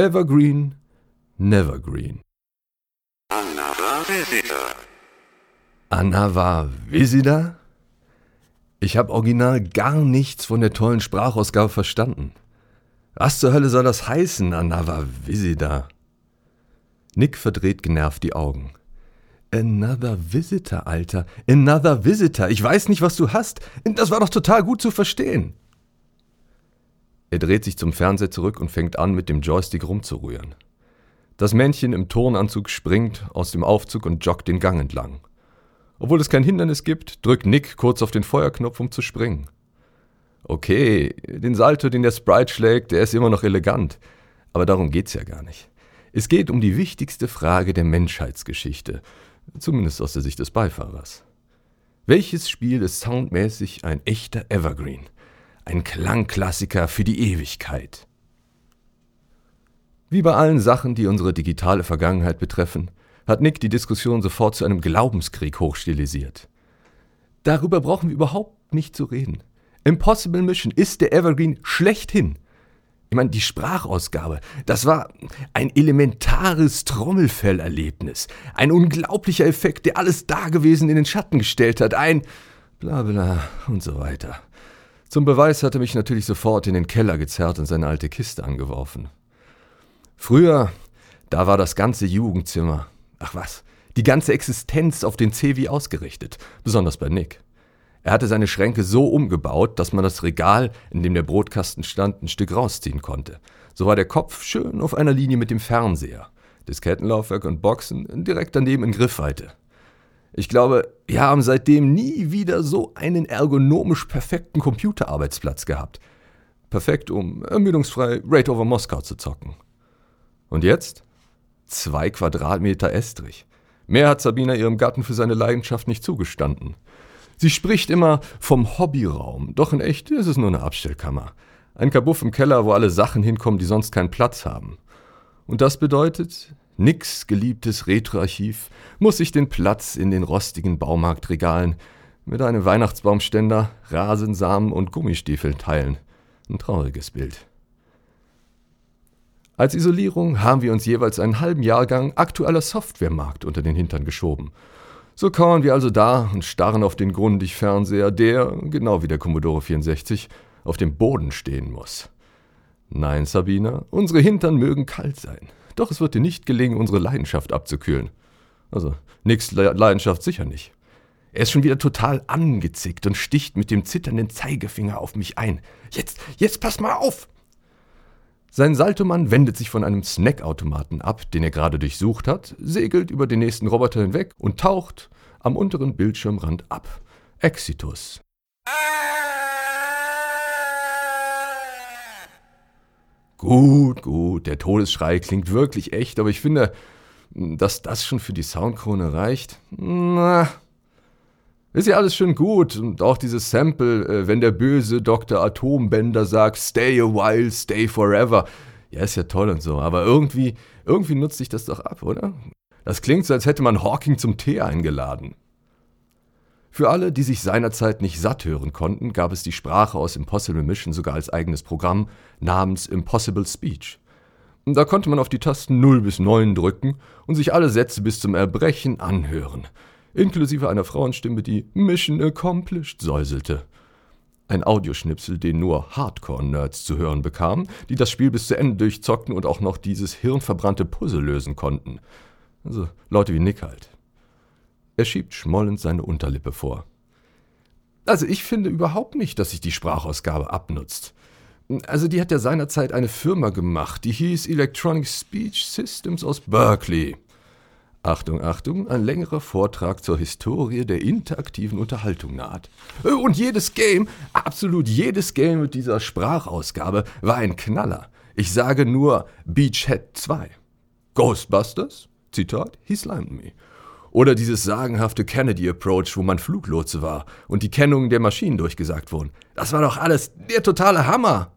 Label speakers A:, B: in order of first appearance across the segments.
A: Evergreen, Nevergreen.
B: Another visitor.
A: Anava Visida? Ich habe original gar nichts von der tollen Sprachausgabe verstanden. Was zur Hölle soll das heißen, Anava Visida? Nick verdreht genervt die Augen. Another Visitor, Alter. Another Visitor. Ich weiß nicht, was du hast. Das war doch total gut zu verstehen. Er dreht sich zum Fernseher zurück und fängt an, mit dem Joystick rumzurühren. Das Männchen im Turnanzug springt aus dem Aufzug und joggt den Gang entlang. Obwohl es kein Hindernis gibt, drückt Nick kurz auf den Feuerknopf, um zu springen. Okay, den Salto, den der Sprite schlägt, der ist immer noch elegant. Aber darum geht's ja gar nicht. Es geht um die wichtigste Frage der Menschheitsgeschichte, zumindest aus der Sicht des Beifahrers. Welches Spiel ist soundmäßig ein echter Evergreen? Ein Klangklassiker für die Ewigkeit? Wie bei allen Sachen, die unsere digitale Vergangenheit betreffen, hat Nick die Diskussion sofort zu einem Glaubenskrieg hochstilisiert. Darüber brauchen wir überhaupt nicht zu reden. Impossible Mission ist der Evergreen schlechthin. Ich meine, die Sprachausgabe, das war ein elementares Trommelfellerlebnis. Ein unglaublicher Effekt, der alles Dagewesen in den Schatten gestellt hat. Ein bla bla und so weiter. Zum Beweis hat er mich natürlich sofort in den Keller gezerrt und seine alte Kiste angeworfen. Früher, da war das ganze Jugendzimmer, ach was, die ganze Existenz auf den CW ausgerichtet, besonders bei Nick. Er hatte seine Schränke so umgebaut, dass man das Regal, in dem der Brotkasten stand, ein Stück rausziehen konnte. So war der Kopf schön auf einer Linie mit dem Fernseher. Diskettenlaufwerk und Boxen direkt daneben in Griffweite. Ich glaube, wir haben seitdem nie wieder so einen ergonomisch perfekten Computerarbeitsplatz gehabt. Perfekt, um ermüdungsfrei Raid over Moskau zu zocken. Und jetzt? Zwei Quadratmeter Estrich. Mehr hat Sabina ihrem Gatten für seine Leidenschaft nicht zugestanden. Sie spricht immer vom Hobbyraum, doch in echt ist es nur eine Abstellkammer. Ein Kabuff im Keller, wo alle Sachen hinkommen, die sonst keinen Platz haben. Und das bedeutet, nix geliebtes Retroarchiv muss sich den Platz in den rostigen Baumarktregalen mit einem Weihnachtsbaumständer, Rasensamen und Gummistiefeln teilen. Ein trauriges Bild. Als Isolierung haben wir uns jeweils einen halben Jahrgang aktueller Softwaremarkt unter den Hintern geschoben – so kauern wir also da und starren auf den Grundig-Fernseher, der, genau wie der Commodore 64, auf dem Boden stehen muss. Nein, Sabina, unsere Hintern mögen kalt sein. Doch es wird dir nicht gelingen, unsere Leidenschaft abzukühlen. Also, nix Le Leidenschaft sicher nicht. Er ist schon wieder total angezickt und sticht mit dem zitternden Zeigefinger auf mich ein. Jetzt, jetzt pass mal auf! Sein Saltomann wendet sich von einem Snackautomaten ab, den er gerade durchsucht hat, segelt über den nächsten Roboter hinweg und taucht am unteren Bildschirmrand ab. Exitus. Gut, gut, der Todesschrei klingt wirklich echt, aber ich finde, dass das schon für die Soundkrone reicht. Na, ist ja alles schön gut und auch dieses Sample, äh, wenn der böse Dr. Atombender sagt, stay a while, stay forever. Ja, ist ja toll und so, aber irgendwie, irgendwie nutzt sich das doch ab, oder? Das klingt so, als hätte man Hawking zum Tee eingeladen. Für alle, die sich seinerzeit nicht satt hören konnten, gab es die Sprache aus Impossible Mission sogar als eigenes Programm namens Impossible Speech. Da konnte man auf die Tasten 0 bis 9 drücken und sich alle Sätze bis zum Erbrechen anhören – inklusive einer Frauenstimme, die Mission Accomplished säuselte. Ein Audioschnipsel, den nur Hardcore-Nerds zu hören bekamen, die das Spiel bis zu Ende durchzockten und auch noch dieses hirnverbrannte Puzzle lösen konnten. Also Leute wie Nick halt. Er schiebt schmollend seine Unterlippe vor. Also ich finde überhaupt nicht, dass sich die Sprachausgabe abnutzt. Also die hat ja seinerzeit eine Firma gemacht, die hieß Electronic Speech Systems aus Berkeley. Achtung, Achtung, ein längerer Vortrag zur Historie der interaktiven Unterhaltung naht. Und jedes Game, absolut jedes Game mit dieser Sprachausgabe war ein Knaller. Ich sage nur Beachhead 2. Ghostbusters? Zitat, he slimed me. Oder dieses sagenhafte Kennedy Approach, wo man Fluglotse war und die Kennungen der Maschinen durchgesagt wurden. Das war doch alles der totale Hammer.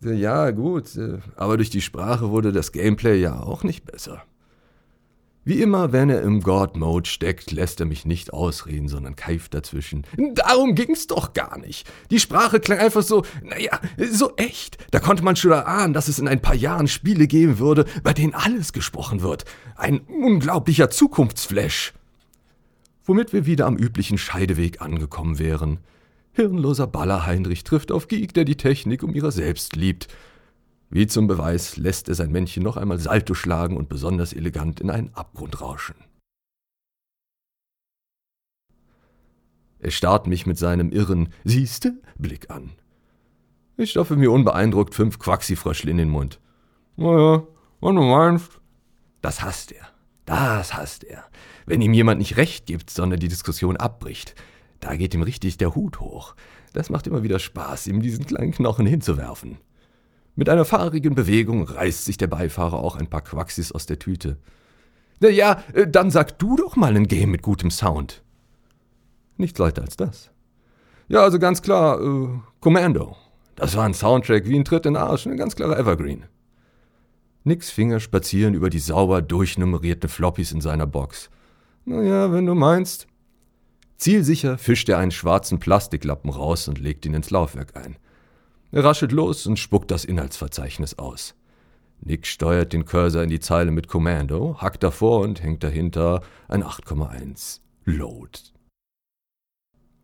A: Ja, gut, aber durch die Sprache wurde das Gameplay ja auch nicht besser. Wie immer, wenn er im God-Mode steckt, lässt er mich nicht ausreden, sondern keift dazwischen. Darum ging's doch gar nicht. Die Sprache klang einfach so, naja, so echt. Da konnte man schon erahnen, dass es in ein paar Jahren Spiele geben würde, bei denen alles gesprochen wird. Ein unglaublicher Zukunftsflash. Womit wir wieder am üblichen Scheideweg angekommen wären. Hirnloser Baller Heinrich trifft auf Geek, der die Technik um ihrer selbst liebt. Wie zum Beweis lässt er sein Männchen noch einmal Salto schlagen und besonders elegant in einen Abgrund rauschen. Er starrt mich mit seinem irren Siehste Blick an. Ich stopfe mir unbeeindruckt fünf Quaxifröschel in den Mund. Naja, wenn du meinst. Das hasst er. Das hasst er. Wenn ihm jemand nicht recht gibt, sondern die Diskussion abbricht, da geht ihm richtig der Hut hoch. Das macht immer wieder Spaß, ihm diesen kleinen Knochen hinzuwerfen. Mit einer fahrigen Bewegung reißt sich der Beifahrer auch ein paar Quaxis aus der Tüte. Na ja, äh, dann sag du doch mal ein Game mit gutem Sound. Nichts leichter als das. Ja, also ganz klar, äh, Commando. Das war ein Soundtrack wie ein Tritt in den Arsch, ein ganz klarer Evergreen. Nicks Finger spazieren über die sauber durchnummerierten Floppies in seiner Box. Naja, wenn du meinst. Zielsicher fischt er einen schwarzen Plastiklappen raus und legt ihn ins Laufwerk ein. Er raschelt los und spuckt das Inhaltsverzeichnis aus. Nick steuert den Cursor in die Zeile mit Commando, hackt davor und hängt dahinter ein 8,1 Load.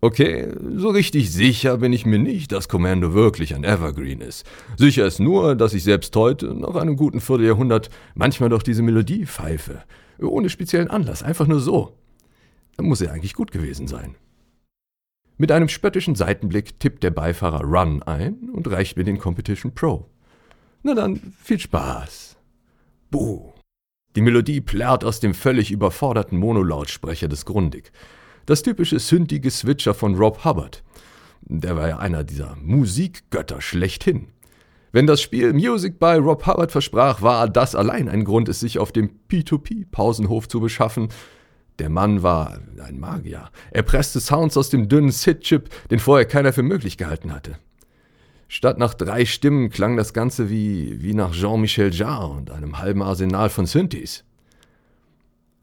A: Okay, so richtig sicher bin ich mir nicht, dass Commando wirklich ein Evergreen ist. Sicher ist nur, dass ich selbst heute, nach einem guten Vierteljahrhundert, manchmal doch diese Melodie pfeife. Ohne speziellen Anlass, einfach nur so. Dann muss er eigentlich gut gewesen sein. Mit einem spöttischen Seitenblick tippt der Beifahrer Run ein und reicht mir den Competition Pro. Na dann, viel Spaß. Buh. Die Melodie plärrt aus dem völlig überforderten Monolautsprecher des Grundig. Das typische sündige Switcher von Rob Hubbard. Der war ja einer dieser Musikgötter schlechthin. Wenn das Spiel Music by Rob Hubbard versprach, war das allein ein Grund, es sich auf dem P2P-Pausenhof zu beschaffen, der Mann war ein Magier. Er presste Sounds aus dem dünnen SID-Chip, den vorher keiner für möglich gehalten hatte. Statt nach drei Stimmen klang das Ganze wie, wie nach Jean-Michel Jarre und einem halben Arsenal von Synthes.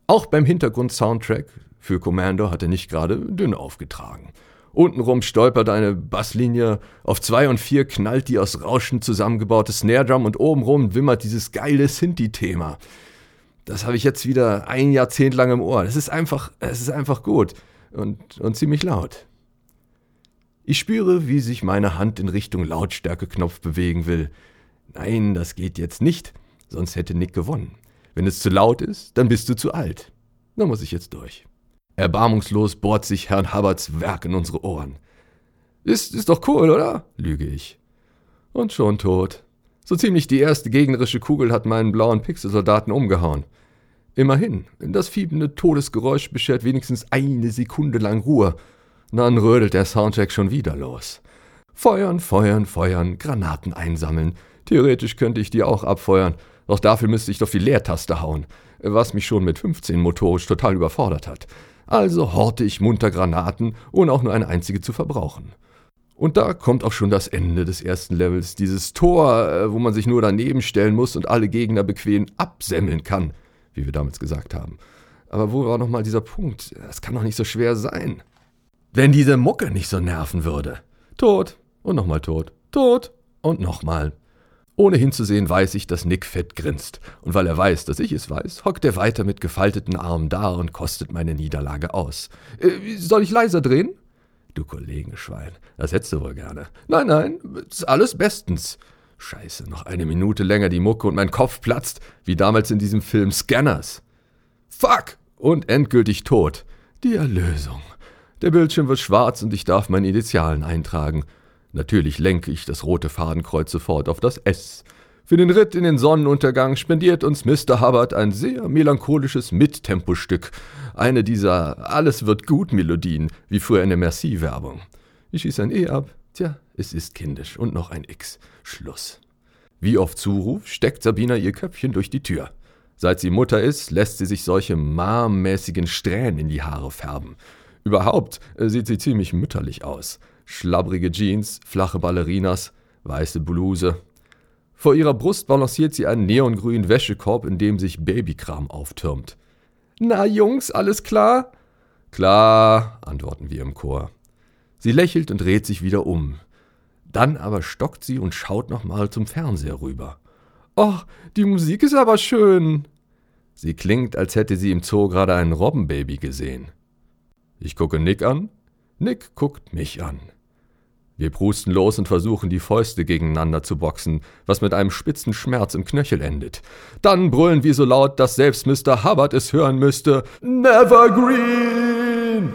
A: Auch beim Hintergrund-Soundtrack für Commando hat er nicht gerade dünn aufgetragen. Untenrum stolpert eine Basslinie, auf zwei und vier knallt die aus Rauschen zusammengebaute Snare Drum und obenrum wimmert dieses geile Synthi-Thema das habe ich jetzt wieder ein Jahrzehnt lang im Ohr. Das ist einfach, es ist einfach gut und, und ziemlich laut. Ich spüre, wie sich meine Hand in Richtung Lautstärkeknopf bewegen will. Nein, das geht jetzt nicht, sonst hätte Nick gewonnen. Wenn es zu laut ist, dann bist du zu alt. Da muss ich jetzt durch. Erbarmungslos bohrt sich Herrn Hubbards Werk in unsere Ohren. Ist, ist doch cool, oder? lüge ich. Und schon tot. So ziemlich die erste gegnerische Kugel hat meinen blauen Pixelsoldaten umgehauen. Immerhin, das fiebende Todesgeräusch beschert wenigstens eine Sekunde lang Ruhe. Dann rödelt der Soundtrack schon wieder los. Feuern, feuern, feuern, Granaten einsammeln. Theoretisch könnte ich die auch abfeuern, doch dafür müsste ich doch die Leertaste hauen, was mich schon mit 15 motorisch total überfordert hat. Also horte ich munter Granaten, ohne auch nur eine einzige zu verbrauchen. Und da kommt auch schon das Ende des ersten Levels. Dieses Tor, äh, wo man sich nur daneben stellen muss und alle Gegner bequem absemmeln kann, wie wir damals gesagt haben. Aber wo war nochmal dieser Punkt? Das kann doch nicht so schwer sein. Wenn diese Mucke nicht so nerven würde. Tot und nochmal tot. Tot und nochmal. Ohne hinzusehen weiß ich, dass Nick fett grinst. Und weil er weiß, dass ich es weiß, hockt er weiter mit gefalteten Armen da und kostet meine Niederlage aus. Äh, soll ich leiser drehen? Du Kollegenschwein, das hättest du wohl gerne. Nein, nein, ist alles bestens. Scheiße, noch eine Minute länger die Mucke und mein Kopf platzt, wie damals in diesem Film Scanners. Fuck! Und endgültig tot. Die Erlösung. Der Bildschirm wird schwarz und ich darf meine Initialen eintragen. Natürlich lenke ich das rote Fadenkreuz sofort auf das S. Für den Ritt in den Sonnenuntergang spendiert uns Mr. Hubbard ein sehr melancholisches Mittempostück. Eine dieser Alles wird gut Melodien, wie früher in der Merci-Werbung. Ich schieße ein E ab. Tja, es ist kindisch. Und noch ein X. Schluss. Wie auf Zuruf steckt Sabina ihr Köpfchen durch die Tür. Seit sie Mutter ist, lässt sie sich solche marmmäßigen Strähnen in die Haare färben. Überhaupt äh, sieht sie ziemlich mütterlich aus. Schlabbrige Jeans, flache Ballerinas, weiße Bluse, vor ihrer Brust balanciert sie einen neongrünen Wäschekorb, in dem sich Babykram auftürmt. Na Jungs, alles klar? Klar, antworten wir im Chor. Sie lächelt und dreht sich wieder um. Dann aber stockt sie und schaut nochmal zum Fernseher rüber. Och, die Musik ist aber schön. Sie klingt, als hätte sie im Zoo gerade ein Robbenbaby gesehen. Ich gucke Nick an, Nick guckt mich an. Wir prusten los und versuchen, die Fäuste gegeneinander zu boxen, was mit einem spitzen Schmerz im Knöchel endet. Dann brüllen wir so laut, dass selbst Mr. Hubbard es hören müsste. Never Green!